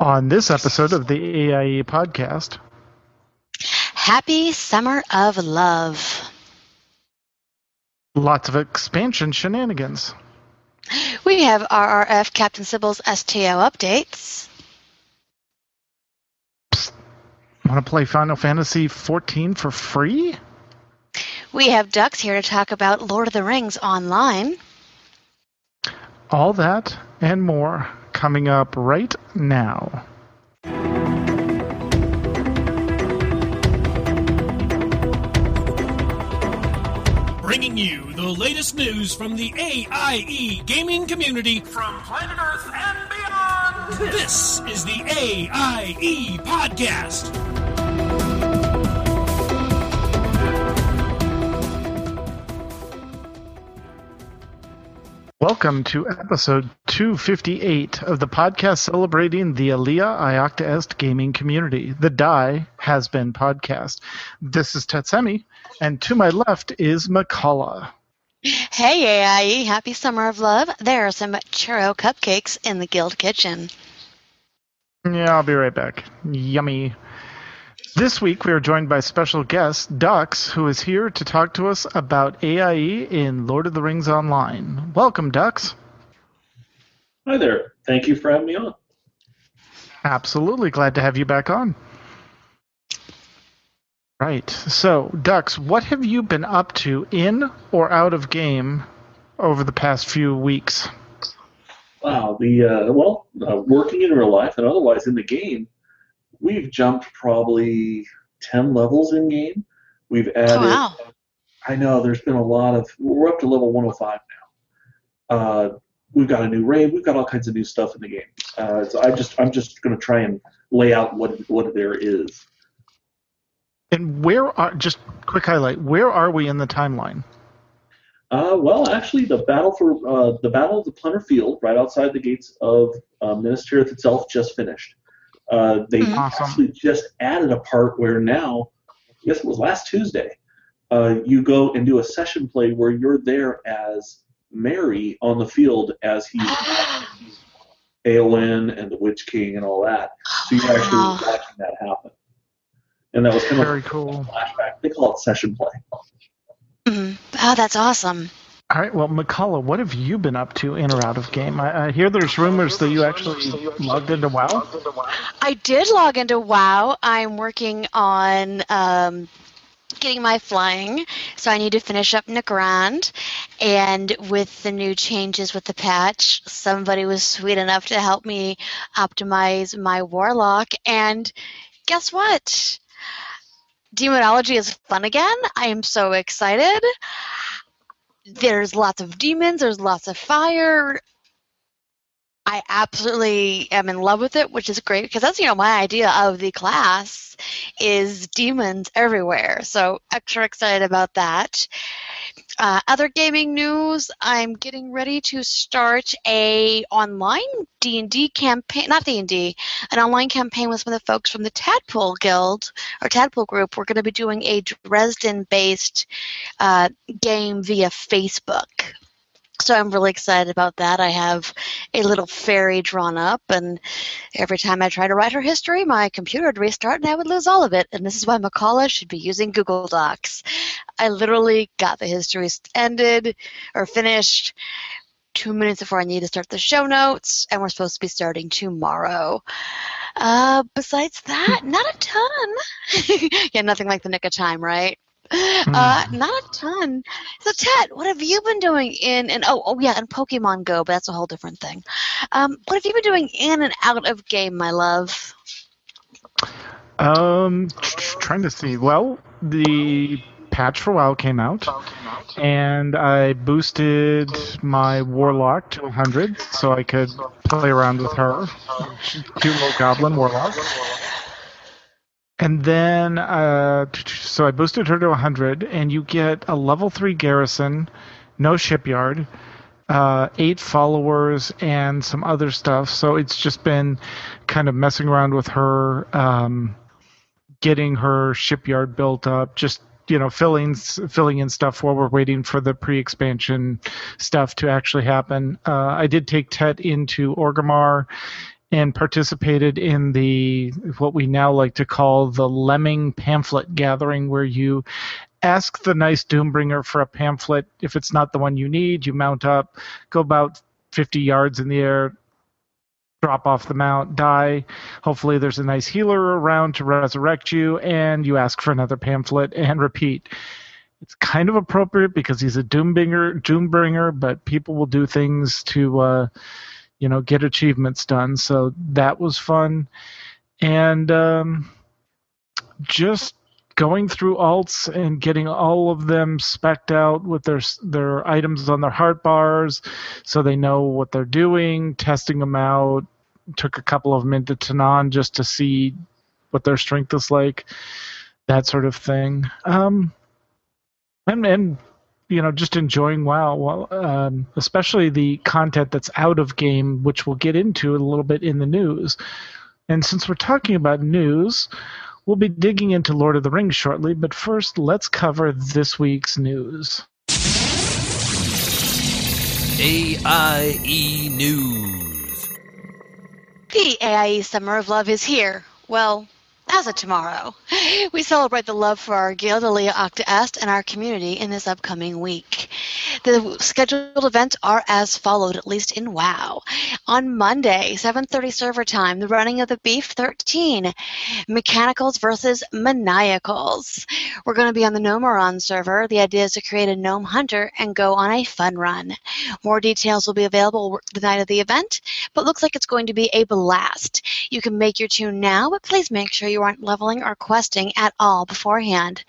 On this episode of the AIE podcast, Happy Summer of Love. lots of expansion shenanigans. We have RRF Captain Cybyl's STO updates. Want to play Final Fantasy 14 for free? We have Dux here to talk about Lord of the Rings online. All that and more coming up right now. Bringing you the latest news from the AIE gaming community from planet Earth and beyond. This is the AIE Podcast. Welcome to episode 258 of the podcast celebrating the Alea Iacta Est gaming community, the Die Has Been podcast. This is Tetsemi, and to my left is Mkallah. Hey AIE, happy Summer of Love. There are some churro cupcakes in the guild kitchen. Yeah, I'll be right back. Yummy. This week we are joined by special guest Dux, who is here to talk to us about AIE in Lord of the Rings Online. Welcome, Dux. Hi there. Thank you for having me on. Absolutely glad to have you back on. Right. So, Dux, what have you been up to in or out of game over the past few weeks? Wow. The uh, well, uh, working in real life and otherwise in the game, we've jumped probably ten levels in game. We've added. Oh, wow. I know there's been a lot of. We're up to level 105 now. Uh, we've got a new raid. We've got all kinds of new stuff in the game. Uh, so I just I'm just going to try and lay out what what there is. And where are, just quick highlight, where are we in the timeline? Uh, well, actually, the battle for uh, the battle of the Pelennor Field, right outside the gates of uh, Minas Tirith itself, just finished. Uh, they Mhm. Awesome. actually just added a part where now, I guess it was last Tuesday, uh, you go and do a session play where you're there as Merry on the field as he's Eowyn and the Witch King and all that. So you're actually Wow. watching that happen. And that was kind of Very cool. a flashback. They call it session play. Mhm. Oh, that's awesome. All right, well, Mkallah, what have you been up to in or out of game? I, I hear there's rumors that you actually logged into WoW. I did log into WoW. I'm working on um, getting my flying, so I need to finish up Nagrand. And with the new changes with the patch, somebody was sweet enough to help me optimize my Warlock. And guess what? Demonology is fun again. I am so excited. There's lots of demons, there's lots of fire. I absolutely am in love with it, which is great because that's you know my idea of the class is demons everywhere. So extra excited about that. Uh, other gaming news: I'm getting ready to start a online D and D campaign, not D and D, an online campaign with some of the folks from the Tadpole Guild or Tadpole Group. We're going to be doing a Dresden-based uh, game via Facebook. So I'm really excited about that. I have a little fairy drawn up, and every time I try to write her history, my computer would restart and I would lose all of it. And this is why Mkallah should be using Google Docs. I literally got the history ended or finished two minutes before I need to start the show notes, and we're supposed to be starting tomorrow. Uh, besides that, not a ton. yeah, nothing like the nick of time, right? Uh, not a ton. So, Tet, what have you been doing in and oh, oh yeah, and Pokemon Go, but that's a whole different thing. Um, what have you been doing in and out of game, my love? Um, trying to see. Well, the patch for WoW came out, and I boosted my Warlock to 100 so I could play around with her. Cute little goblin Warlock. And then, uh, so I boosted her to 100, and you get a level 3 garrison, no shipyard, uh, eight followers, and some other stuff. So it's just been kind of messing around with her, um, getting her shipyard built up, just you know filling filling in stuff while we're waiting for the pre-expansion stuff to actually happen. Uh, I did take Tet into Orgrimmar and participated in the what we now like to call the lemming pamphlet gathering where you ask the nice doombringer for a pamphlet. If it's not the one you need you mount up go about 50 yards in the air drop off the mount die. Hopefully there's a nice healer around to resurrect you and you ask for another pamphlet and repeat. It's kind of appropriate because he's a doombringer doombringer but people will do things to uh, you know get achievements done. So that was fun. And um, just going through alts and getting all of them specked out with their their items on their heart bars so they know what they're doing testing them out. Took a couple of them into Tanaan just to see what their strength is like that sort of thing. Um, and and you know just enjoying WoW, well, um, especially the content that's out of game, which we'll get into a little bit in the news. And since we're talking about news, we'll be digging into Lord of the Rings shortly. But first, let's cover this week's news. AIE News. The AIE Summer of Love is here. Well, as of tomorrow. We celebrate the love for our guild, Alea Iacta Est, and our community in this upcoming week. The scheduled events are as followed, at least in WoW. On Monday, 7.30 server time, the running of the Beef 13, Mechanicals versus Maniacals. We're going to be on the Gnomeregan server. The idea is to create a Gnome Hunter and go on a fun run. More details will be available the night of the event, but looks like it's going to be a blast. You can make your tune now, but please make sure you aren't leveling or questing at all beforehand.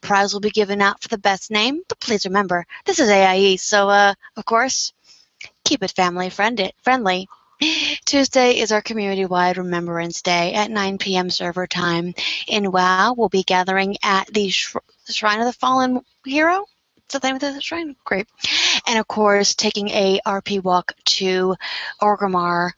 Prize will be given out for the best name, but please remember, this is AIE, so, uh, of course, keep it family friendly. Tuesday is our community-wide Remembrance Day at 9 p.m. server time. In WoW, we'll be gathering at the Shrine of the Fallen Hero. Is that the name of the shrine? Great. And of course, taking a RP walk to Orgrimmar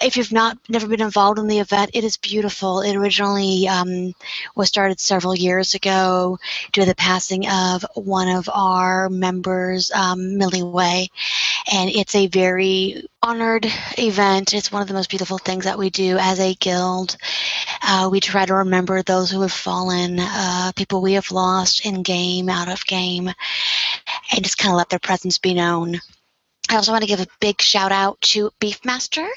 if you've not never been involved in the event, it is beautiful. It originally um, was started several years ago due to the passing of one of our members, um, Millie Way, and it's a very honored event. It's one of the most beautiful things that we do as a guild. Uh, we try to remember those who have fallen, uh, people we have lost in game, out of game, and just kind of let their presence be known. I also want to give a big shout out to Beefmaster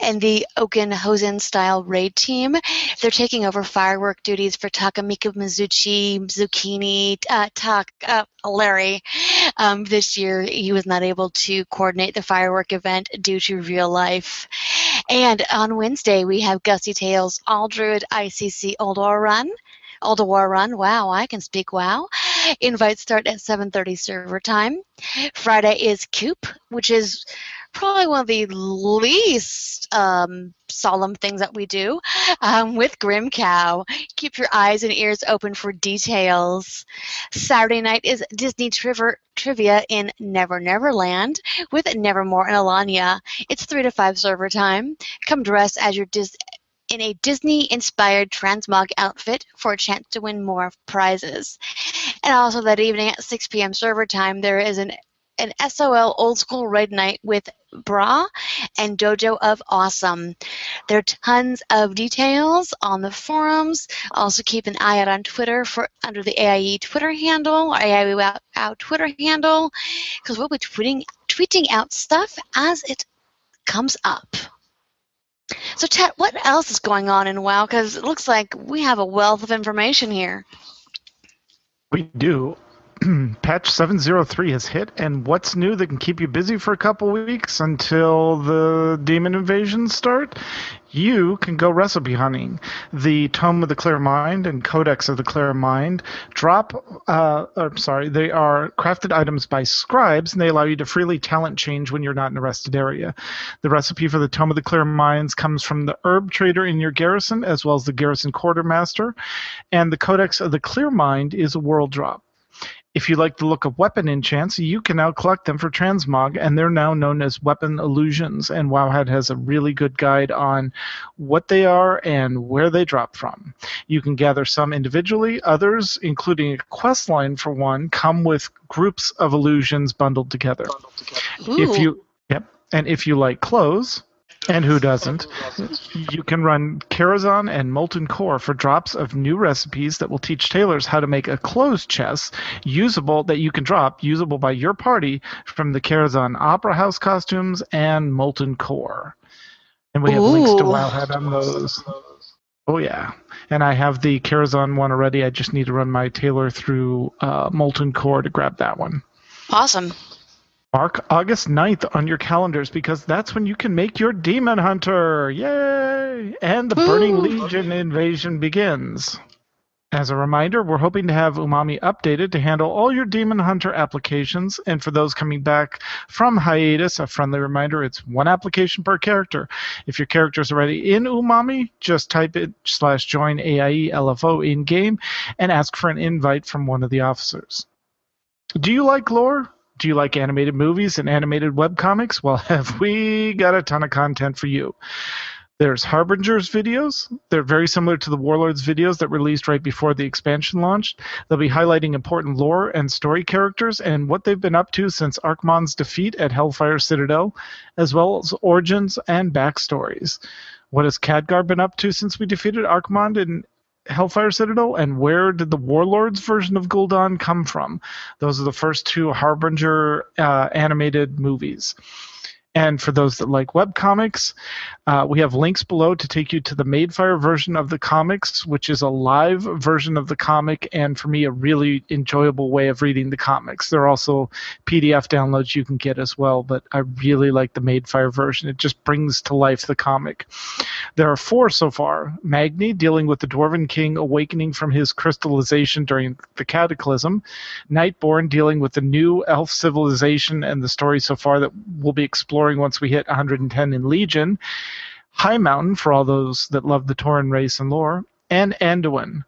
and the Oaken Hosen style raid team. They're taking over firework duties for Takamika Mizuchi, Zucchini, uh, Tak, uh, Larry. Um, this year, he was not able to coordinate the firework event due to real life. And on Wednesday, we have Gusty Tales All Druid ICC Ulduar Run. Ulduar Run. Wow, I can speak wow. Invites start at 7.30 server time. Friday is Coop, which is probably one of the least um, solemn things that we do um, with Grim Cow. Keep your eyes and ears open for details. Saturday night is Disney Triver- Trivia in Never Never Land with Nevermore and Alanya. It's 3 to 5 server time. Come dress as your Dis- in a Disney-inspired transmog outfit for a chance to win more prizes. And also that evening at 6 p.m. server time, there is an an SOL old school red night with Bra and Dojo of Awesome. There are tons of details on the forums. Also keep an eye out on Twitter for under the AIE Twitter handle or AIE out, out Twitter handle because we'll be tweeting tweeting out stuff as it comes up. So, Chet, what else is going on in WoW? Because it looks like we have a wealth of information here. We do. Patch 703 has hit, and what's new that can keep you busy for a couple weeks until the demon invasions start? You can go recipe hunting. The Tome of the Clear Mind and Codex of the Clear Mind drop, uh, or, sorry, they are crafted items by scribes, and they allow you to freely talent change when you're not in a rested area. The recipe for the Tome of the Clear Minds comes from the herb trader in your garrison, as well as the garrison quartermaster, and the Codex of the Clear Mind is a world drop. If you like the look of weapon enchants, you can now collect them for transmog, and they're now known as weapon illusions. And Wowhead has a really good guide on what they are and where they drop from. You can gather some individually, others, including a quest line for one, come with groups of illusions bundled together. Ooh. If you yep, and if you like clothes, And who doesn't? You can run Karazhan and Molten Core for drops of new recipes that will teach tailors how to make a closed chest usable that you can drop, usable by your party from the Karazhan Opera House costumes and Molten Core. And we have links to Ooh. Wowhead on those. Oh yeah, and I have the Karazhan one already. I just need to run my tailor through uh, Molten Core to grab that one. Awesome. Mark August 9th on your calendars because that's when you can make your Demon Hunter. Yay! And the Burning Legion invasion begins. As a reminder, we're hoping to have Umami updated to handle all your Demon Hunter applications. And for those coming back from hiatus, a friendly reminder it's one application per character. If your character is already in Umami, just type it slash join AIE LFO in game and ask for an invite from one of the officers. Do you like lore? Do you like animated movies and animated webcomics? Well, have we got a ton of content for you. There's Harbinger's videos. They're very similar to the Warlords videos that released right before the expansion launched. They'll be highlighting important lore and story characters and what they've been up to since Archimonde's defeat at Hellfire Citadel, as well as origins and backstories. What has Khadgar been up to since we defeated Arkmon in Hellfire Citadel, and where did the Warlords version of Gul'dan come from? Those are the first two Harbinger uh, animated movies. And for those that like webcomics, uh, we have links below to take you to the Madefire version of the comics, which is a live version of the comic, and for me, a really enjoyable way of reading the comics. There are also PDF downloads you can get as well, but I really like the Madefire version. It just brings to life the comic. There are four so far Magni, dealing with the Dwarven King awakening from his crystallization during the Cataclysm, Nightborne, dealing with the new elf civilization and the story so far that we'll be once we hit 110 in Legion, Highmountain, for all those that love the Tauren race and lore, and Anduin.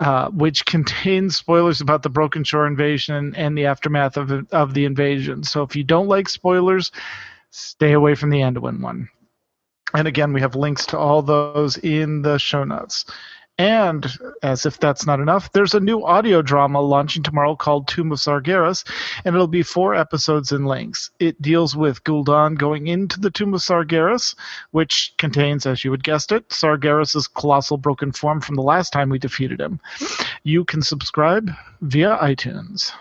Uh, which contains spoilers about the Broken Shore invasion and the aftermath of, of the invasion. So if you don't like spoilers, stay away from the Anduin one. And again, we have links to all those in the show notes. And as if that's not enough, there's a new audio drama launching tomorrow called Tomb of Sargeras, and it'll be four episodes in length. It deals with Gul'dan going into the Tomb of Sargeras, which contains, as you would guessed it, Sargeras' colossal broken form from the last time we defeated him. You can subscribe via iTunes.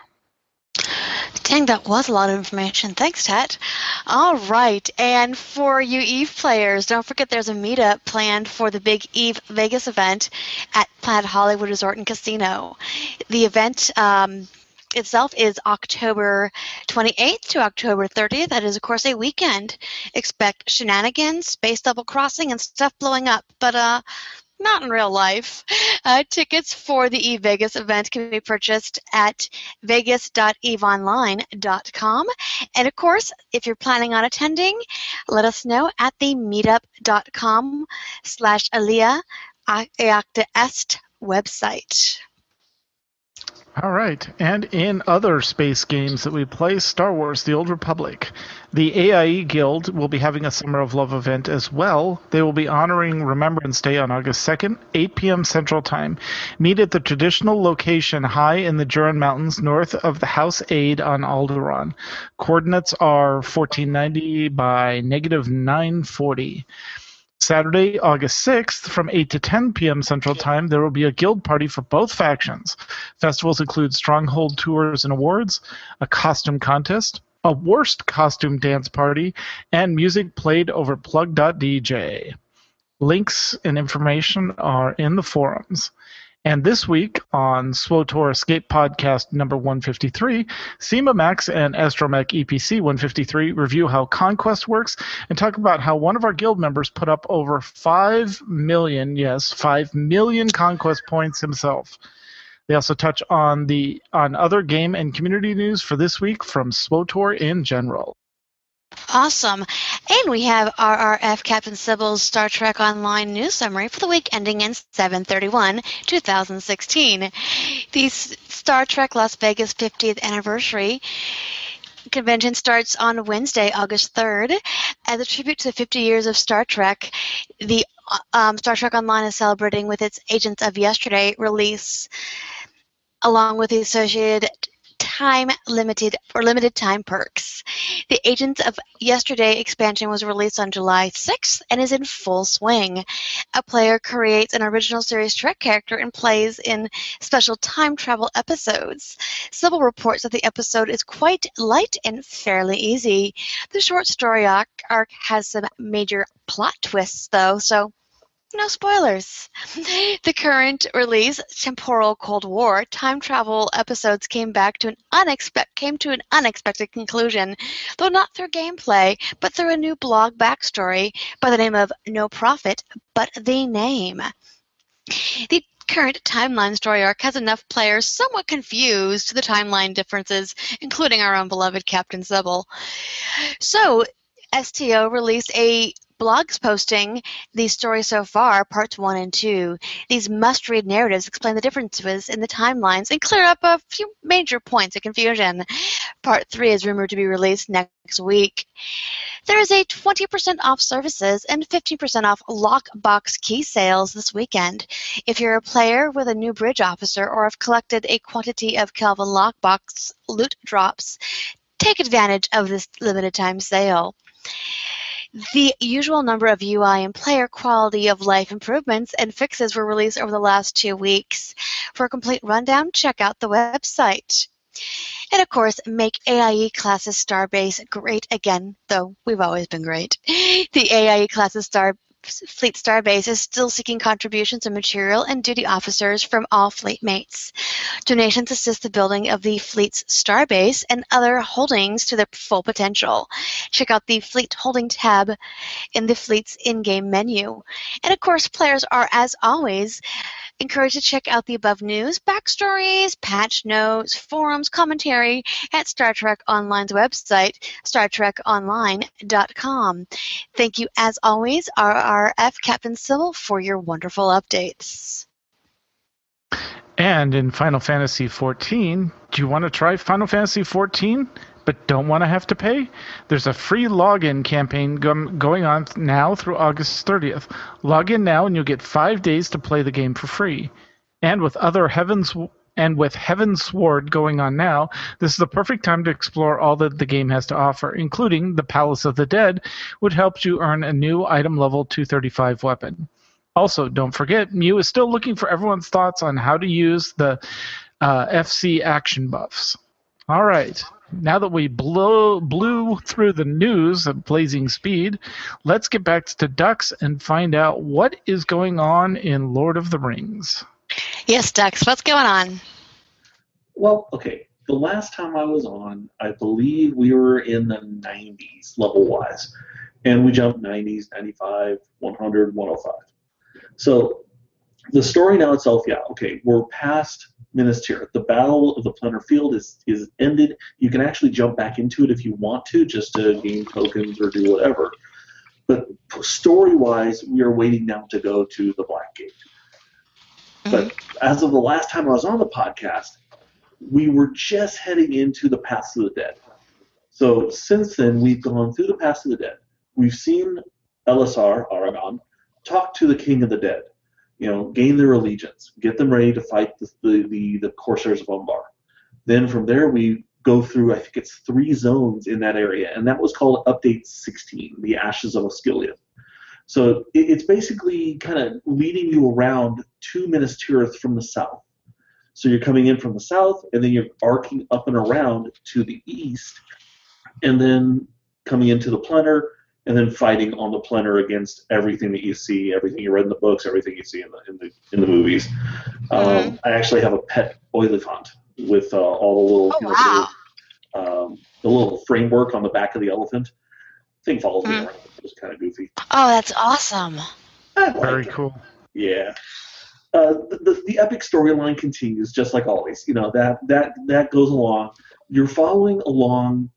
Dang, that was a lot of information. Thanks, Tet. All right, and for you Eve players, don't forget there's a meetup planned for the Big Eve Vegas event at Planet Hollywood Resort and Casino. The event um, itself is October 28th to October 30th. That is, of course, a weekend. Expect shenanigans, space double crossing, and stuff blowing up. But uh, not in real life. Uh, tickets for the eVegas event can be purchased at vegas.eveonline.com. And of course, if you're planning on attending, let us know at the meetup.com slash alea iacta est website. All right. And in other space games that we play, Star Wars The Old Republic. The AIE Guild will be having a Summer of Love event as well. They will be honoring Remembrance Day on August 2nd, 8 p.m. Central Time. Meet at the traditional location high in the Juran Mountains north of the House Aid on Alderaan. Coordinates are 1490 by negative 940. Saturday, August 6th, from 8 to 10 p.m. Central Time, there will be a guild party for both factions. Festivals include Stronghold tours and awards, a costume contest, a worst costume dance party, and music played over plug.dj. Links and information are in the forums. And this week on SWOTOR Escape Podcast number 153, SEMA Max and Astromech EPC 153 review how Conquest works and talk about how one of our guild members put up over 5 million, yes, 5 million Conquest points himself. They also touch on the on other game and community news for this week from SWOTOR in general. Awesome. And we have RRF Captain Cybyl's Star Trek Online news summary for the week ending in 731 2016. The Star Trek Las Vegas 50th anniversary convention starts on Wednesday, August 3rd. As a tribute to 50 years of Star Trek, the um, Star Trek Online is celebrating with its Agents of Yesterday release, along with the associated time limited or limited time perks. The Agents of Yesterday expansion was released on July 6th and is in full swing. A player creates an original series Trek character and plays in special time travel episodes. Cybyl reports that the episode is quite light and fairly easy. The short story arc, arc has some major plot twists, though, so no spoilers. The current release, Temporal Cold War, time travel episodes came back to an unexpected came to an unexpected conclusion, though not through gameplay, but through a new blog backstory by the name of No Profit, but the name. The current timeline story arc has enough players somewhat confused to the timeline differences, including our own beloved Captain Cybyl. So, STO released a blogs posting these stories so far, parts one and two. These must read narratives explain the differences in the timelines and clear up a few major points of confusion. Part three is rumored to be released next week. There is a 20% off services and 15% off lockbox key sales this weekend. If you're a player with a new bridge officer or have collected a quantity of Kelvin lockbox loot drops, take advantage of this limited time sale. The usual number of UI and player quality of life improvements and fixes were released over the last two weeks. For a complete rundown, check out the website. And of course, make AIE classes Starbase great again, though we've always been great. The AIE classes Star Fleet Starbase is still seeking contributions of material and duty officers from all fleet mates. Donations assist the building of the fleet's starbase and other holdings to their full potential. Check out the Fleet Holding tab in the fleet's in-game menu. And of course, players are, as always, encouraged to check out the above news, backstories, patch notes, forums, commentary at Star Trek Online's website, StarTrekOnline.com. Thank you, as always, RRF Captain Cybyl, for your wonderful updates. And in Final Fantasy XIV, do you want to try Final Fantasy XIV? But don't want to have to pay? There's a free login campaign going on now through August 30th. Log in now and you'll get five days to play the game for free. And with other Heavens and with Heavensward going on now, this is the perfect time to explore all that the game has to offer, including the Palace of the Dead, which helps you earn a new item level 235 weapon. Also, don't forget, Mew is still looking for everyone's thoughts on how to use the uh, FC action buffs. All right now that we blow, blew through the news at blazing speed, let's get back to Dux and find out what is going on in Lord of the Rings. Yes, Dux, what's going on? Well, okay. The last time I was on, I believe we were in the 90s level wise. And we jumped 90s, 95, 100, 105. So the story now itself, yeah, okay, we're past Minas Tirith. The Battle of the Pelennor Field is is ended. You can actually jump back into it if you want to, just to gain tokens or do whatever. But story wise, we are waiting now to go to the Black Gate. Mm-hmm. But as of the last time I was on the podcast, we were just heading into the Paths of the Dead. So since then, we've gone through the Paths of the Dead. We've seen Elessar, Aragorn, talk to the King of the Dead you know, gain their allegiance, get them ready to fight the, the, the, the Corsairs of Umbar. Then from there, we go through, I think it's three zones in that area, and that was called Update 16, the Ashes of Osgiliath. So it, it's basically kind of leading you around to Minas Tirith from the south. So you're coming in from the south, and then you're arcing up and around to the east, and then coming into the Pelennor, and then fighting on the Pelennor against everything that you see, everything you read in the books, everything you see in the in the in the movies. Mm-hmm. Um, I actually have a pet oliphant with uh, all the little, oh, you know, wow. little, um, the little framework on the back of the elephant. Thing follows mm-hmm. me around. It was kind of goofy. Oh, that's awesome. Very cool. Yeah. Uh, the, the, the epic storyline continues just like always. You know that that that goes along. You're following along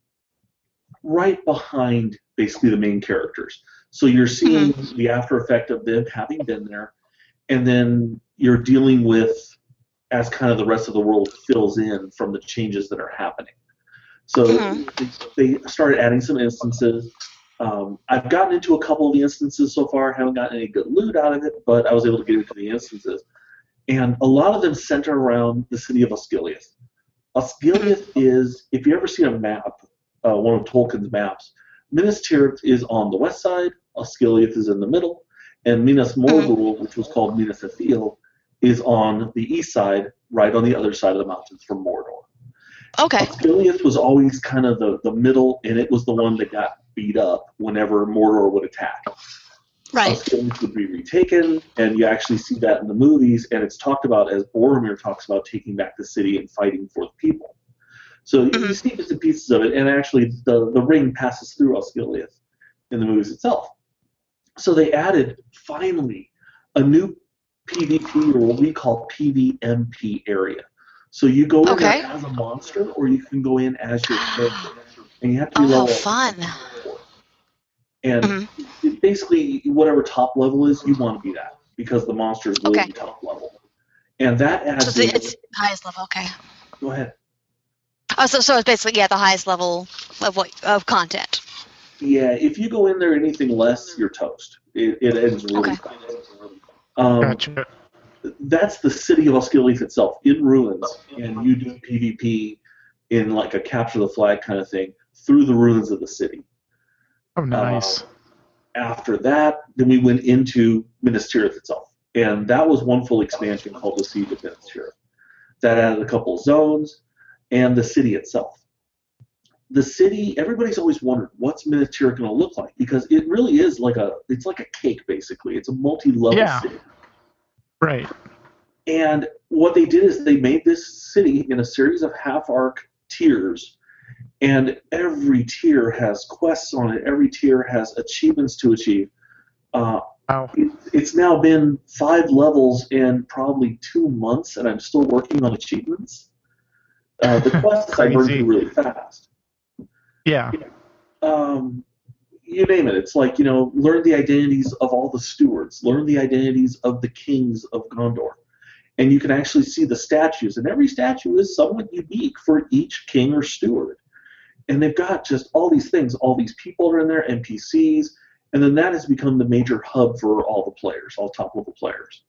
right behind basically the main characters. So you're seeing mm-hmm. the after effect of them having been there, and then you're dealing with as kind of the rest of the world fills in from the changes that are happening. So mm-hmm. they, they, started adding some instances. Um, I've gotten into a couple of the instances so far. Haven't gotten any good loot out of it, but I was able to get into the instances, and a lot of them center around the city of Osgiliath. Osgiliath is, if you ever see a map, uh, one of Tolkien's maps, Minas Tirith is on the west side, Osgiliath is in the middle, and Minas Morgul, mm-hmm. which was called Minas Ithil, is on the east side, right on the other side of the mountains from Mordor. Okay. Osgiliath was always kind of the, the middle, and it was the one that got beat up whenever Mordor would attack. Right. Osgiliath would be retaken, and you actually see that in the movies, and it's talked about as Boromir talks about taking back the city and fighting for the people. So you- you see bits and pieces of it, and actually the, the ring passes through Osgiliath in the movies itself. So they added, finally, a new PvP, or what we call PvMP area. So you go in Okay. there as a monster, or you can go in as your character. And you have to be Oh, how level fun. and Mhm. basically, whatever top level is, you want to be that because the monsters will Okay. be top level. And that So adds. it's, it's highest level. Okay. go ahead. Oh, so so it's basically yeah the highest level of what of content. Yeah, if you go in there anything less, you're toast. It, it ends really Okay. fast. Um, Gotcha. That's the city of Osgiliath itself in ruins, and you do PvP in like a capture the flag kind of thing through the ruins of the city. Oh, nice. After that, then we went into Minas Tirith itself, and that was one full expansion called the Siege of Minas Tirith. That added a couple zones and the city itself. The city, everybody's always wondered what's Tirith going to look like because it really is like a, it's like a cake basically. It's a multi-level Yeah. city. Right. And what they did is they made this city in a series of half arc tiers. And every tier has quests on it, every tier has achievements to achieve. Uh, Wow. it, it's now been five levels in probably two months, and I'm still working on achievements. Uh, the quests I burn through really fast. Yeah. Um, you name it. It's like, you know, learn the identities of all the stewards, learn the identities of the kings of Gondor. And you can actually see the statues, and every statue is somewhat unique for each king or steward. And they've got just all these things. All these people are in there, NPCs, and then that has become the major hub for all the players, all top level players.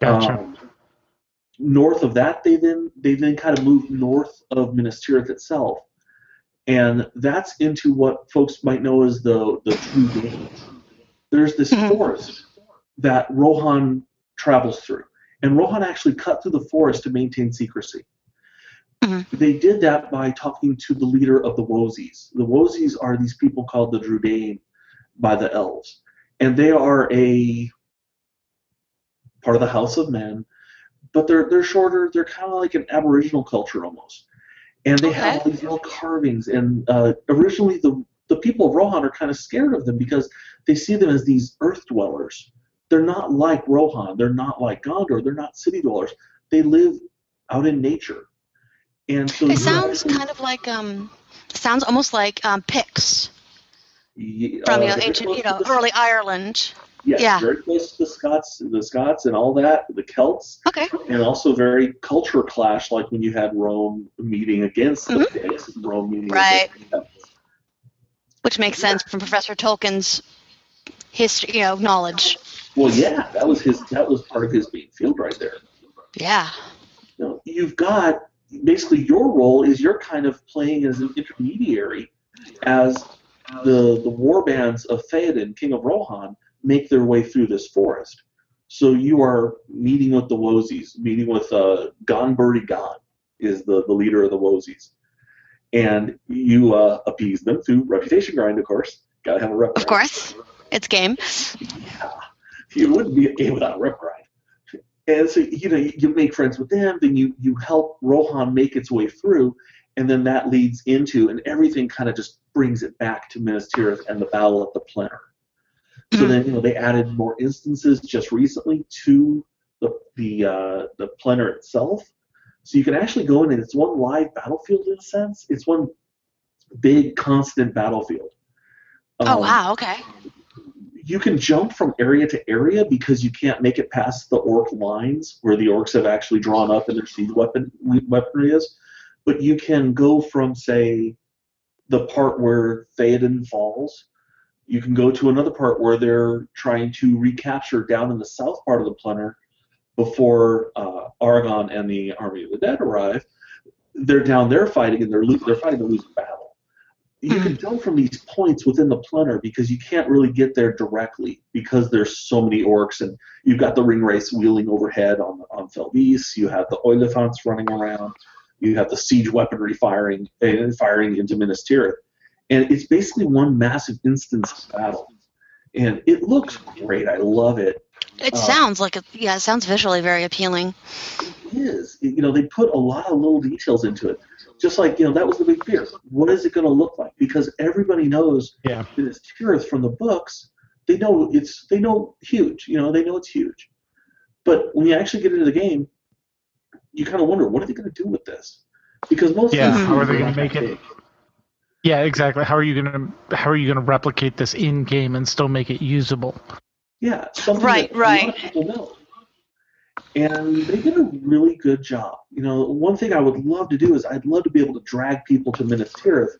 Gotcha. Um, north of that, they then they then kind of moved north of Minas Tirith itself, and that's into what folks might know as the the True Danes. There's this Mhm. forest that Rohan travels through, and Rohan actually cut through the forest to maintain secrecy. Mhm. They did that by talking to the leader of the Wosies. The Wosies are these people called the Drudane by the elves, and they are a part of the House of Men, but they're they're shorter. They're kind of like an Aboriginal culture almost, and they have Okay. all these little carvings. And uh, originally, the the people of Rohan are kind of scared of them because they see them as these earth dwellers. They're not like Rohan. They're not like Gondor. They're not city dwellers. They live out in nature, and so It sounds actually- kind of like um sounds almost like um Picts Ye- from uh, you know ancient you know early Ireland. Yes, yeah. very close to the Scots, the Scots, and all that, the Celts. Okay. and also very culture clash, like when you had Rome meeting against the Mhm. Picts, Rome meeting Right. against the Celts. Which makes sense from Professor Tolkien's history, you know, knowledge. Well, yeah, that was his. That was part of his being field right there. Yeah. You know, you've got basically your role is you're kind of playing as an intermediary as the the war bands of Theoden, King of Rohan, make their way through this forest. So you are meeting with the Wosies, meeting with uh, Ghân-buri-Ghân is the, the leader of the Wosies. And you uh, appease them through reputation grind, of course. Gotta have a rep Of grind. course. It's game. Yeah. You wouldn't be a game without a rep grind. And so you know you, you make friends with them, then you you help Rohan make its way through, and then that leads into and everything kind of just brings it back to Minas Tirith and the battle at the Pelennor. So Mhm. then you know they added more instances just recently to the the uh, the Pelennor itself, so you can actually go in and it's one live battlefield in a sense. It's one big constant battlefield. Oh Um, wow, okay. you can jump from area to area because you can't make it past the orc lines where the orcs have actually drawn up and their siege weapon weaponry is. But you can go from say the part where Theoden falls. You can go to another part where they're trying to recapture down in the south part of the Pelennor before uh, Aragorn and the Army of the Dead arrive. they're down there fighting and they're lo- they're fighting a losing battle. You Mhm. can tell from these points within the Pelennor because you can't really get there directly because there's so many orcs and you've got the Ringwraiths wheeling overhead on on fell beasts. You have the oliphants running around. You have the siege weaponry firing and firing into Minas Tirith, and it's basically one massive instance battle. And it looks great. I love it. It Uh, sounds like a, yeah, it sounds visually very appealing. It is. You know, they put a lot of little details into it. Just like, you know, that was the big fear. What is it going to look like? Because everybody knows Yeah. that it's Tirith from the books. They know it's they know huge. You know, they know it's huge. But when you actually get into the game, you kind of wonder what are they going to do with this? Because most Yeah, of these how are they gonna make it- big. Yeah, exactly. How are you gonna how are you gonna replicate this in game and still make it usable? Yeah, something Right, that a right. lot of people know. And they did a really good job. You know, one thing I would love to do is I'd love to be able to drag people to Minas Tirith.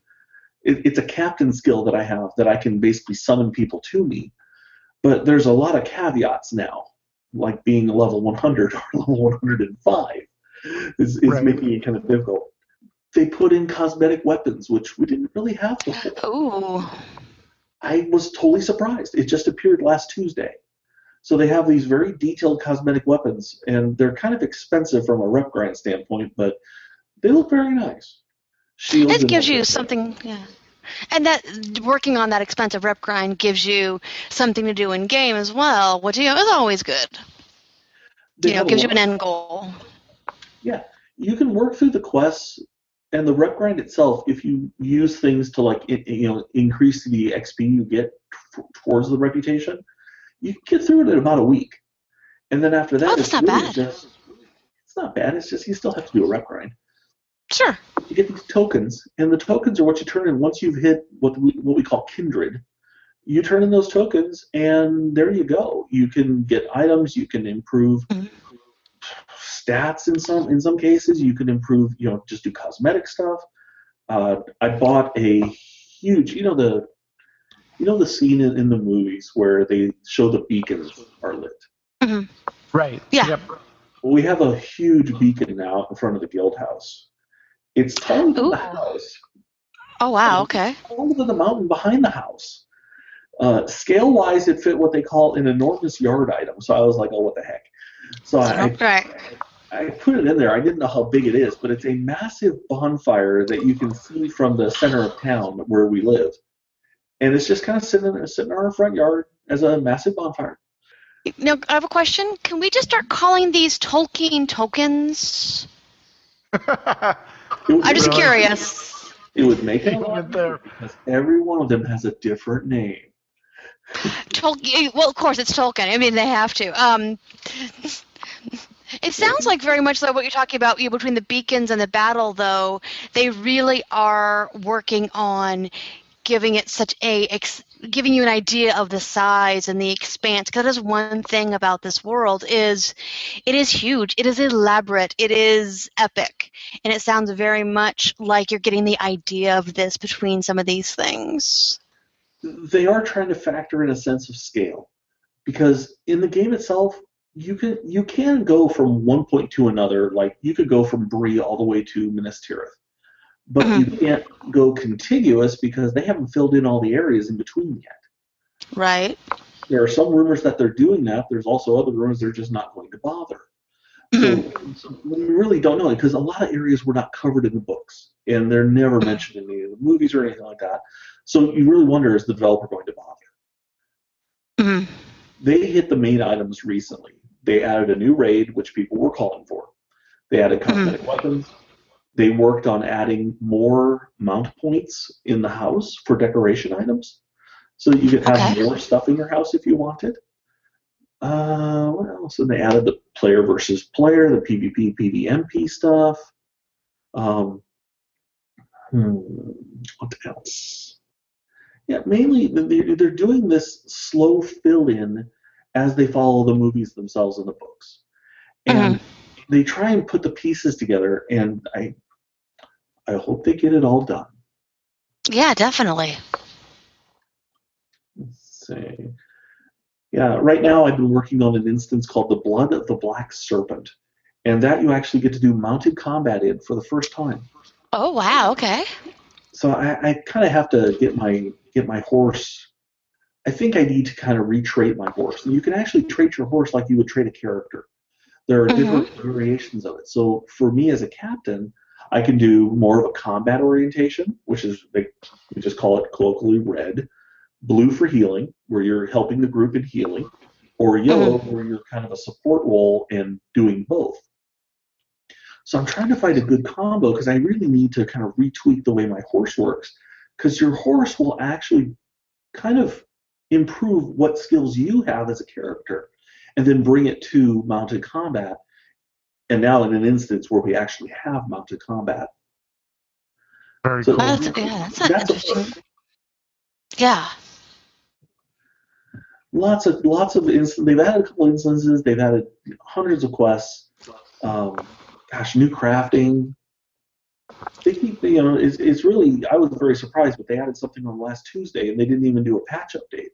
It, it's a captain skill that I have that I can basically summon people to me. But there's a lot of caveats now, like being a level 100 or level 105 is, is Right. making it kind of difficult. They put in cosmetic weapons, which we didn't really have before. Ooh. I was totally surprised. It just appeared last Tuesday. So they have these very detailed cosmetic weapons, and they're kind of expensive from a rep grind standpoint, but they look very nice. Shields It gives you something, yeah. And that working on that expensive rep grind gives you something to do in game as well, which you know is always good. They you know, gives you an end goal. Yeah, you can work through the quests and the rep grind itself if you use things to like you know increase the XP you get t- towards the reputation. You can get through it in about a week, and then after that, Oh, that's it's not really bad. just it's not bad. It's just you still have to do a rep grind. Sure. you get these tokens, and the tokens are what you turn in once you've hit what we, what we call kindred. You turn in those tokens, and there you go. You can get items. You can improve Mhm. Stats in some in some cases. You can improve, you know, just do cosmetic stuff. Uh, I bought a huge, you know, the you know the scene in, in the movies where they show the beacons are lit. Right. Yeah. Yep. Well, we have a huge beacon now in front of the guild house. It's taller than Ooh. the house. Oh wow. Okay. taller than the mountain behind the house. Uh, scale wise, it fit what they call an enormous yard item. So I was like, oh, what the heck? So I, Right. I put it in there. I didn't know how big it is, but it's a massive bonfire that you can see from the center of town where we live. And it's just kind of sitting there, sitting in our front yard as a massive bonfire. Now I have a question. Can we just start calling these Tolkien tokens? I'm just curious. it would make it a Even lot there. because every one of them has a different name. Tolkien. Well, of course it's Tolkien. I mean, they have to. Um, it sounds like very much like what you're talking about you know, between the beacons and the battle, though. They really are working on giving it such a ex- giving you an idea of the size and the expanse. Because that is one thing about this world is it is huge. It is elaborate. It is epic, and it sounds very much like you're getting the idea of this between some of these things. they are trying to factor in a sense of scale because in the game itself you can you can go from one point to another like you could go from Bree all the way to Minas Tirith. But you mm-hmm. can't go contiguous because they haven't filled in all the areas in between yet. Right. there are some rumors that they're doing that. There's also other rumors they're just not going to bother. So, mm-hmm. so we really don't know because a lot of areas were not covered in the books and they're never mm-hmm. mentioned in any of the movies or anything like that. So you really wonder is the developer going to bother? Mhm. they hit the main items recently. They added a new raid, which people were calling for. They added cosmetic weapons. They worked on adding more mount points in the house for decoration items, so that you could have Okay. more stuff in your house if you wanted. Uh, what else? And they added the player versus player, the PvP, PvMP stuff. Um, hmm, what else? Yeah, mainly they're, they're doing this slow fill in as they follow the movies themselves and the books. And uh-huh. they try and put the pieces together, and I, I hope they get it all done. Yeah, definitely. Let's see. Yeah, right now I've been working on an instance called the Blood of the Black Serpent. and that you actually get to do mounted combat in for the first time. Oh wow. Okay. So I, I kind of have to get my get my horse. I think I need to kind of retrait my horse. And you can actually trait your horse like you would trait a character. There are Mhm. different variations of it. So for me as a captain, I can do more of a combat orientation, which is they, we just call it colloquially red. Blue for healing, where you're helping the group in healing, or yellow, where you're kind of a support role and doing both. So I'm trying to find a good combo because I really need to kind of retweak the way my horse works, because your horse will actually kind of improve what skills you have as a character, and then bring it to mounted combat. And now in an instance where we actually have mounted combat. Very So- cool. That's, yeah, that's That's interesting. first. Yeah. lots of lots of instances. They've added a couple instances. They've added hundreds of quests. Um, gosh, new crafting. They keep, you know, it's, it's really. I was very surprised, but they added something on last Tuesday, and they didn't even do a patch update.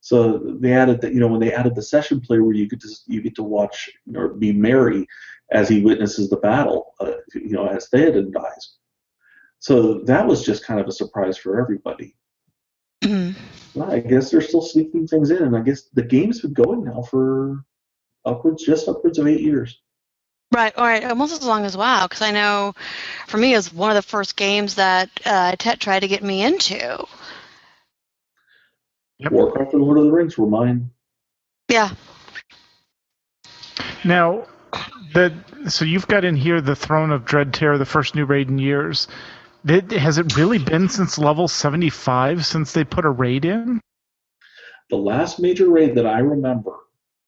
So they added that, you know, when they added the session play where you get to you get to watch or be Merry as he witnesses the battle, uh, you know, as Theoden dies. So that was just kind of a surprise for everybody. Well, I guess they're still sneaking things in, and I guess the game's been going now for upwards, just upwards of eight years. Right, all right, almost as long as WoW, because I know for me it was one of the first games that uh, Tet tried to get me into. Yep. Warcraft and Lord of the Rings were mine. Yeah. Now, the so you've got in here the Throne of Dread Terror, the first new raid in years. Did, has it really been since level 75 since they put a raid in? The last major raid that I remember,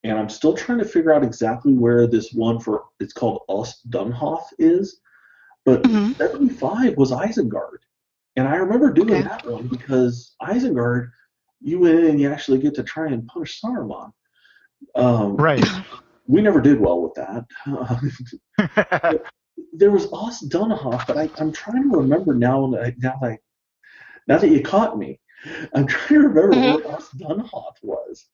and I'm still trying to figure out exactly where this one for it's called Ost Dunhoth is, but Mhm. 75 was Isengard, and I remember doing Okay. that one because Isengard, you went in and you actually get to try and punish Saruman. Um, Right. We never did well with that. there was Ost Dunhoth, but I, I'm trying to remember now. Now that I, now that you caught me, I'm trying to remember Mhm. where Ost Dunhoth was.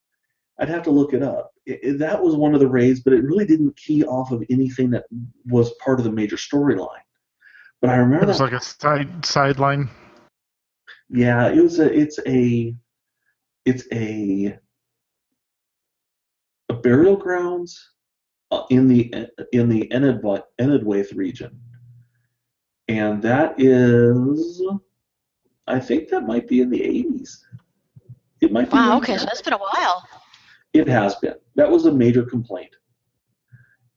I'd have to look it up. It, it- that was one of the raids, but it really didn't key off of anything that was part of the major storyline. But I remember it was that. like a side sideline. yeah, it was a. It's a. It's a. A burial grounds uh, in the in the Enid Enedwaith region, and that is, I think that might be in the 80s. It might be. Wow, okay, so it's been a while. It has been. That was a major complaint.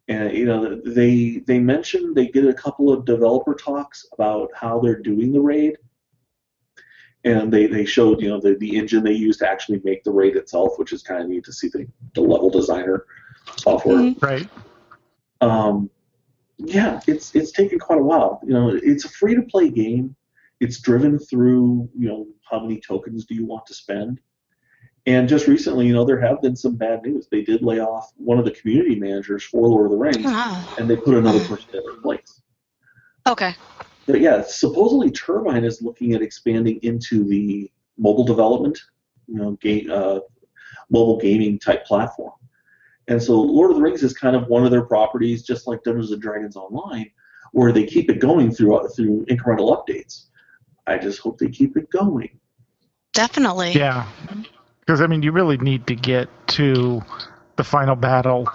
And you know, they they mentioned they did a couple of developer talks about how they're doing the raid. And they, they showed, you know, the, the engine they used to actually make the raid itself, which is kind of neat to see the, the level designer software. Mhm. Right. Um, yeah, it's it's taken quite a while. You know, it's a free to play game. It's driven through, you know, how many tokens do you want to spend? And just recently, you know, there have been some bad news. They did lay off one of the community managers for Lord of the Rings, Oh, and they put another person in their place. okay. But yeah, supposedly Turbine is looking at expanding into the mobile development, you know, game, uh, mobile gaming type platform. And so Lord of the Rings is kind of one of their properties, just like Dungeons and Dragons Online, where they keep it going through through incremental updates. I just hope they keep it going. Definitely. Yeah. Because, I mean, you really need to get to the final battle.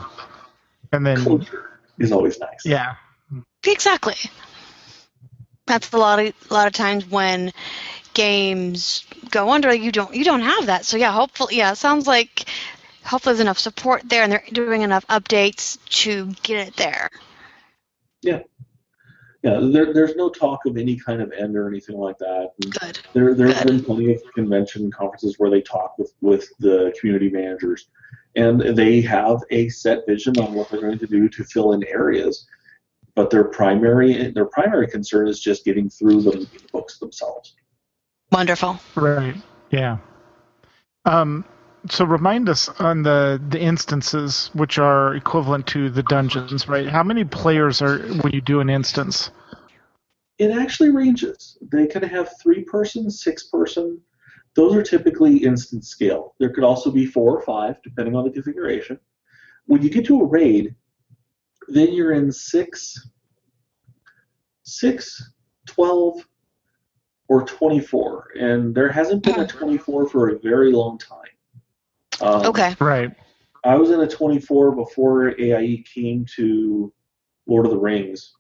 And then, Closure is always nice. yeah. Exactly. That's a lot of a lot of times when games go under, you don't you don't have that. So yeah, hopefully, yeah, sounds like hopefully there's enough support there, and they're doing enough updates to get it there. Yeah, there, there's no talk of any kind of end or anything like that. And Good. There, there's Good. been plenty of convention conferences where they talk with, with the community managers, and they have a set vision on what they're going to do to fill in areas. But their primary their primary concern is just getting through the books themselves. Wonderful. Right. Yeah. Um, so remind us on the the instances which are equivalent to the dungeons, right? How many players are when you do an instance? It actually ranges. They of have three person, six person. Those are typically instance scale. There could also be four or five, depending on the configuration. When you get to a raid, then you're in 6, 6, 12, or 24. And there hasn't been a 24 for a very long time. Um, Okay. Right. I was in a 24 before AIE came to Lord of the Rings.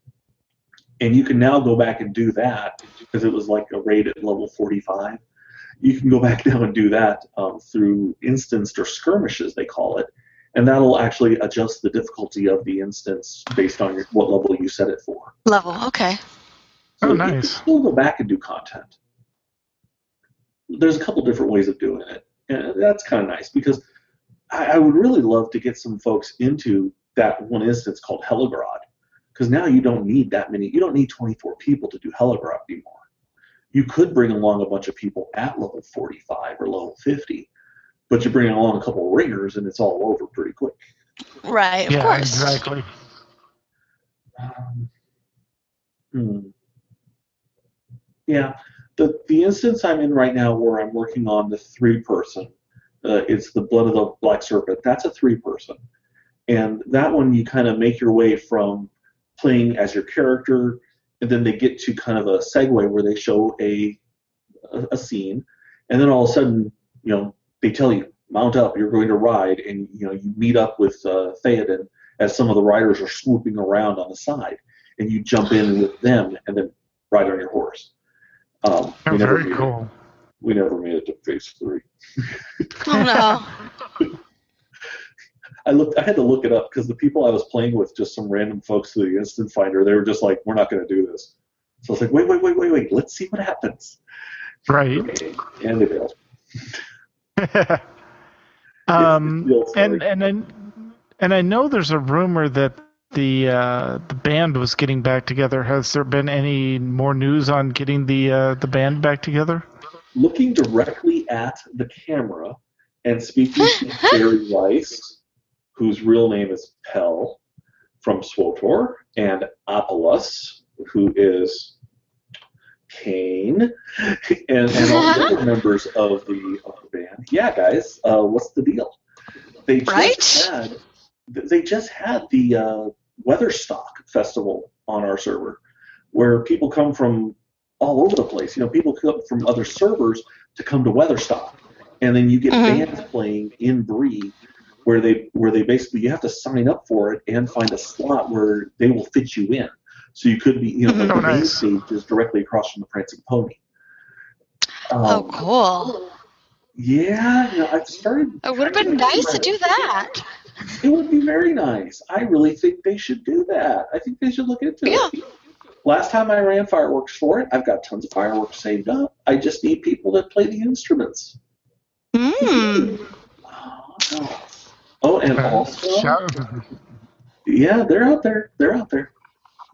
And you can now go back and do that because it was like a raid at level 45. You can go back now and do that um, through instanced or skirmishes, they call it. And that'll actually adjust the difficulty of the instance based on your, what level you set it for. Level. Okay. Oh, nice. you can still go back and do content. There's a couple different ways of doing it. And that's kind of nice because I, I would really love to get some folks into that one instance called Helegrod. Because now you don't need that many, you don't need 24 people to do Helegrod anymore. You could bring along a bunch of people at level 45 or level 50, but you bring along a couple of ringers and it's all over pretty quick. Right. Of yeah, course. exactly. Um, hmm. Yeah, the the instance I'm in right now, where I'm working on the three person, uh, it's the blood of the black serpent. That's a three person, and that one you kind of make your way from playing as your character, and then they get to kind of a segue where they show a a, a scene, and then all of a sudden, you know, they tell you mount up, you're going to ride, and you know you meet up with uh, Theoden as some of the riders are swooping around on the side, and you jump in with them and then ride on your horse. Um, Oh, we never very made it- cool. we never made it to phase three. Oh no. I looked. I had to look it up because the people I was playing with, just some random folks through the instant finder, they were just like, "We're not going to do this." So I was like, "Wait, wait, wait, wait, wait. Let's see what happens." Right. And they failed. um, Real story. and and I, and I know there's a rumor that the uh, the band was getting back together. Has there been any more news on getting the uh, the band back together? looking directly at the camera and speaking to Barry Rice, whose real name is Pell from SWTOR, and Apollos, who is Kane, and, and all the other members of the, of the band. Yeah, guys, uh, what's the deal? They just Right? had they just had the uh, Weatherstock Festival on our server, where people come from all over the place. You know, people come from other servers to come to Weatherstock, and then you get Mhm. bands playing in Bree, where they where they basically you have to sign up for it and find a slot where they will fit you in. So you could be, you know, like the Oh, main nice. stage is directly across from the Prancing Pony. Oh, Um, cool. Yeah, you know, I've started. It would have been nice to do that. It would be very nice. I really think they should do that. I think they should look into it. Last time I ran fireworks for it, I've got tons of fireworks saved up. I just need people that play the instruments. Hmm. Oh. Oh, and also, yeah, they're out there. They're out there.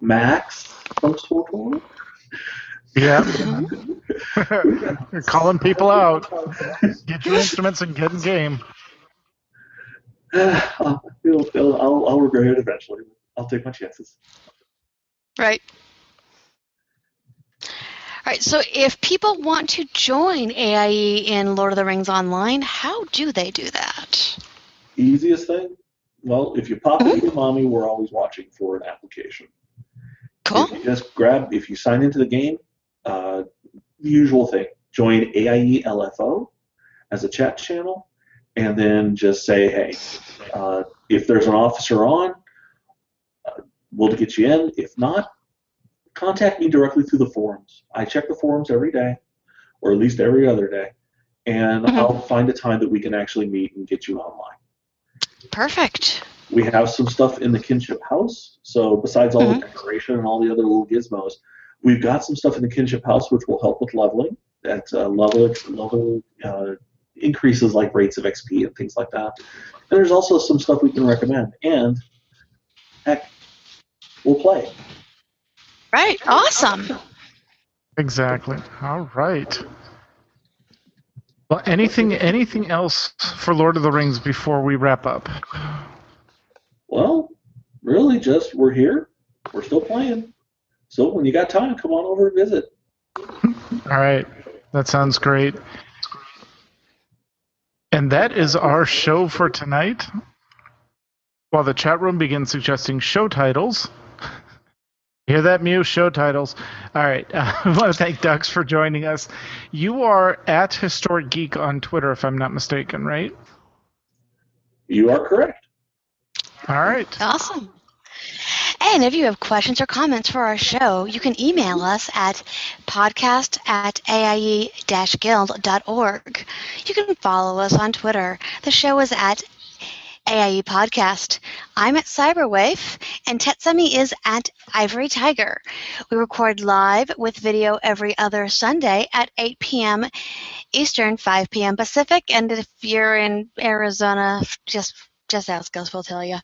Max from SWTOR. yeah. You're calling people out. Get your instruments and get in game. I'll, it'll- I'll, I'll regret it eventually. I'll take my chances. Right. All right. So, if people want to join AIE in Lord of the Rings Online, how do they do that? Easiest thing? Well, if you pop into mommy, we're always watching for an application. Cool. Just grab, if you sign into the game, uh, the usual thing, join AIE LFO as a chat channel, and then just say, hey, uh, if there's an officer on, uh, we'll get you in. If not, contact me directly through the forums. I check the forums every day, or at least every other day, and Mhm. I'll find a time that we can actually meet and get you online. Perfect. We have some stuff in the kinship house. So besides all Mhm. the decoration and all the other little gizmos, we've got some stuff in the kinship house which will help with leveling. That's uh, level level uh, increases like rates of XP and things like that. And there's also some stuff we can recommend. And heck, we'll play. Right. Awesome. Exactly. All right. Well, anything anything else for Lord of the Rings before we wrap up? Well, really, just we're here. We're still playing. So when you got time, come on over and visit. All right. That sounds great. And that is our show for tonight. While the chat room begins suggesting show titles. Hear that, Mew? Show titles. All right. Uh, I want to thank Dux for joining us. You are at Historic Geek on Twitter, if I'm not mistaken, right? You are correct. All right. Awesome. And if you have questions or comments for our show, you can email us at podcast at aie-guild.org. You can follow us on Twitter. The show is at AIE Podcast. I'm at Cyberwave, and Tetsemi is at Ivory Tiger. We record live with video every other Sunday at 8 p.m. Eastern, 5 p.m. Pacific, and if you're in Arizona, just just ask us, we'll tell you.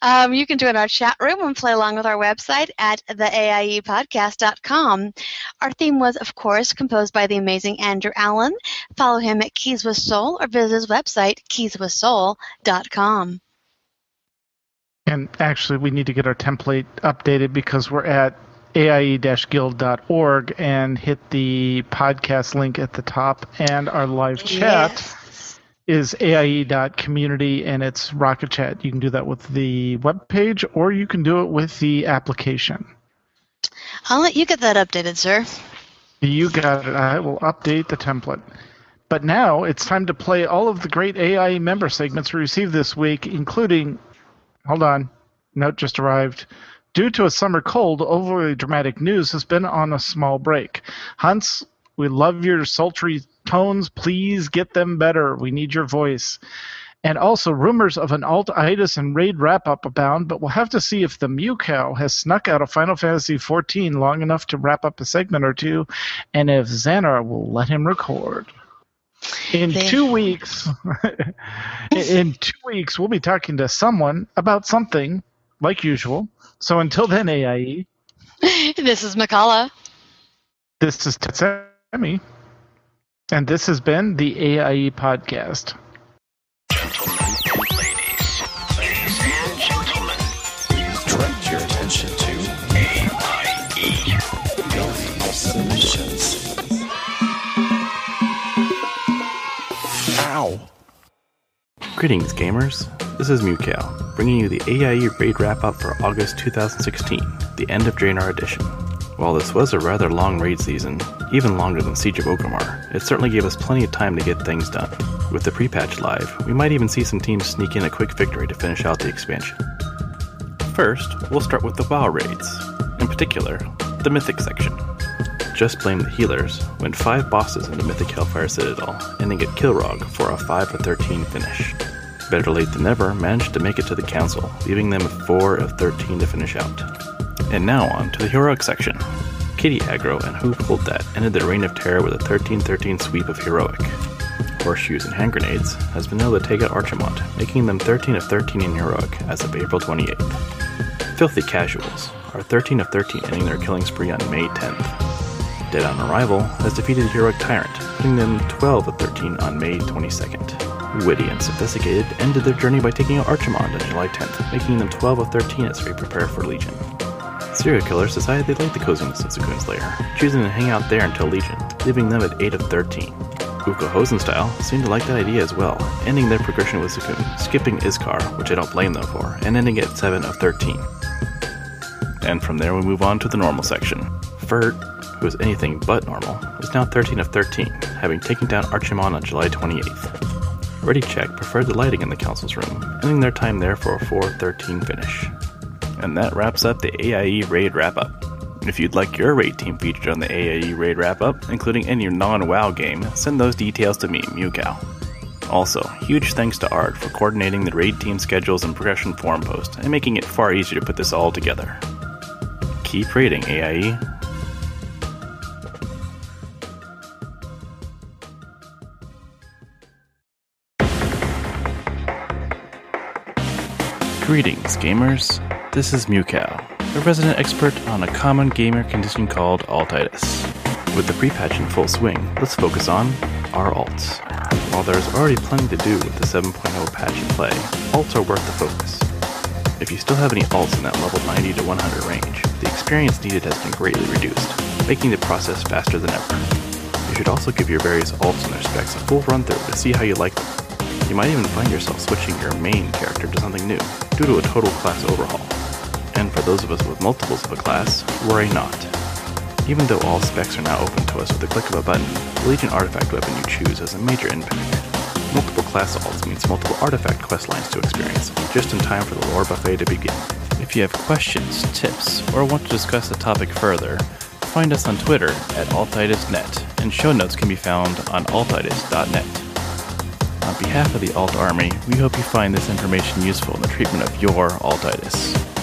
Um, you can join our chat room and play along with our website at theaiepodcast.com. Our theme was, of course, composed by the amazing Andrew Allen. Follow him at Keys with Soul or visit his website, keyswithsoul.com. And actually, we need to get our template updated because we're at aie-guild.org and hit the podcast link at the top and our live chat. Yes. Is AIE.community and it's Rocket Chat. You can do that with the web page or you can do it with the application. I'll let you get that updated, sir. You got it. I will update the template. But now it's time to play all of the great AIE member segments we received this week, including. Hold on. Note just arrived. Due to a summer cold, overly dramatic news has been on a small break. Hans, we love your sultry tones. Please get them better. We need your voice. And also, rumors of an alt-itis and raid wrap-up abound, but we'll have to see if the Mew Cow has snuck out of Final Fantasy XIV long enough to wrap up a segment or two, and if Xanar will let him record. In They- two weeks, in two weeks, we'll be talking to someone about something, like usual. So until then, AIE, this is Mkallah. this is Tetsemi, and this has been the AIE podcast. Gentlemen and ladies, ladies and gentlemen, please direct your attention to AIE Guilty Submissions. Ow! Greetings, gamers. This is Mewcow, bringing you the AIE raid wrap up for August 2016, the end of Draenor edition. While this was a rather long raid season, even longer than Siege of Orgrimmar, it certainly gave us plenty of time to get things done. With the pre-patch live, we might even see some teams sneak in a quick victory to finish out the expansion. First, we'll start with the WoW raids, in particular, the Mythic section. Just blame the healers, went 5 bosses into Mythic Hellfire Citadel, ending at Kilrogg for a 5 of 13 finish. Better late than never managed to make it to the council, leaving them with 4 of 13 to finish out. And now on to the heroic section. Kitty Aggro and Who Pulled That ended their reign of terror with a 13-13 sweep of heroic. Horseshoes and hand grenades has been able to take out Archimonde, making them 13 of 13 in heroic as of April 28th. Filthy Casuals are 13 of 13 ending their killing spree on May 10th. Dead on Arrival has defeated Heroic Tyrant, putting them 12 of 13 on May 22nd. Witty and Sophisticated ended their journey by taking out Archimonde on July 10th, making them 12 of 13 as they prepare for Legion. Serial killers decided they liked the coziness of Zakuun's lair, choosing to hang out there until Legion, leaving them at 8 of 13. Uko Hosenstyle seemed to like that idea as well, ending their progression with Sukun, skipping Iskar, which I don't blame them for, and ending at 7 of 13. And from there we move on to the normal section. Fert, who is anything but normal, is now 13 of 13, having taken down Archimonde on July 28th. Ready Check preferred the lighting in the council's room, ending their time there for a 4-13 finish. And that wraps up the AIE Raid Wrap-Up. If you'd like your raid team featured on the AIE Raid Wrap-Up, including any non-WoW game, send those details to me, Mewcow. Also, huge thanks to Art for coordinating the raid team schedules and progression forum post, and making it far easier to put this all together. Keep raiding. AIE. Greetings, gamers. This is Mewcow, a resident expert on a common gamer condition called altitis. With the pre-patch in full swing, let's focus on our alts. While there's already plenty to do with the 7.0 patch in play, alts are worth the focus. If you still have any alts in that level 90 to 100 range, the experience needed has been greatly reduced, making the process faster than ever. You should also give your various alts and their specs a full run through to see how you like them. You might even find yourself switching your main character to something new, due to a total class overhaul. And for those of us with multiples of a class, worry not. Even though all specs are now open to us with the click of a button, the Legion artifact weapon you choose has a major impact. Multiple class alts means multiple artifact quest lines to experience, just in time for the lore buffet to begin. If you have questions, tips, or want to discuss the topic further, find us on Twitter at altitisnet, and show notes can be found on altitis.net. On behalf of the Alt Army, we hope you find this information useful in the treatment of your Altitis.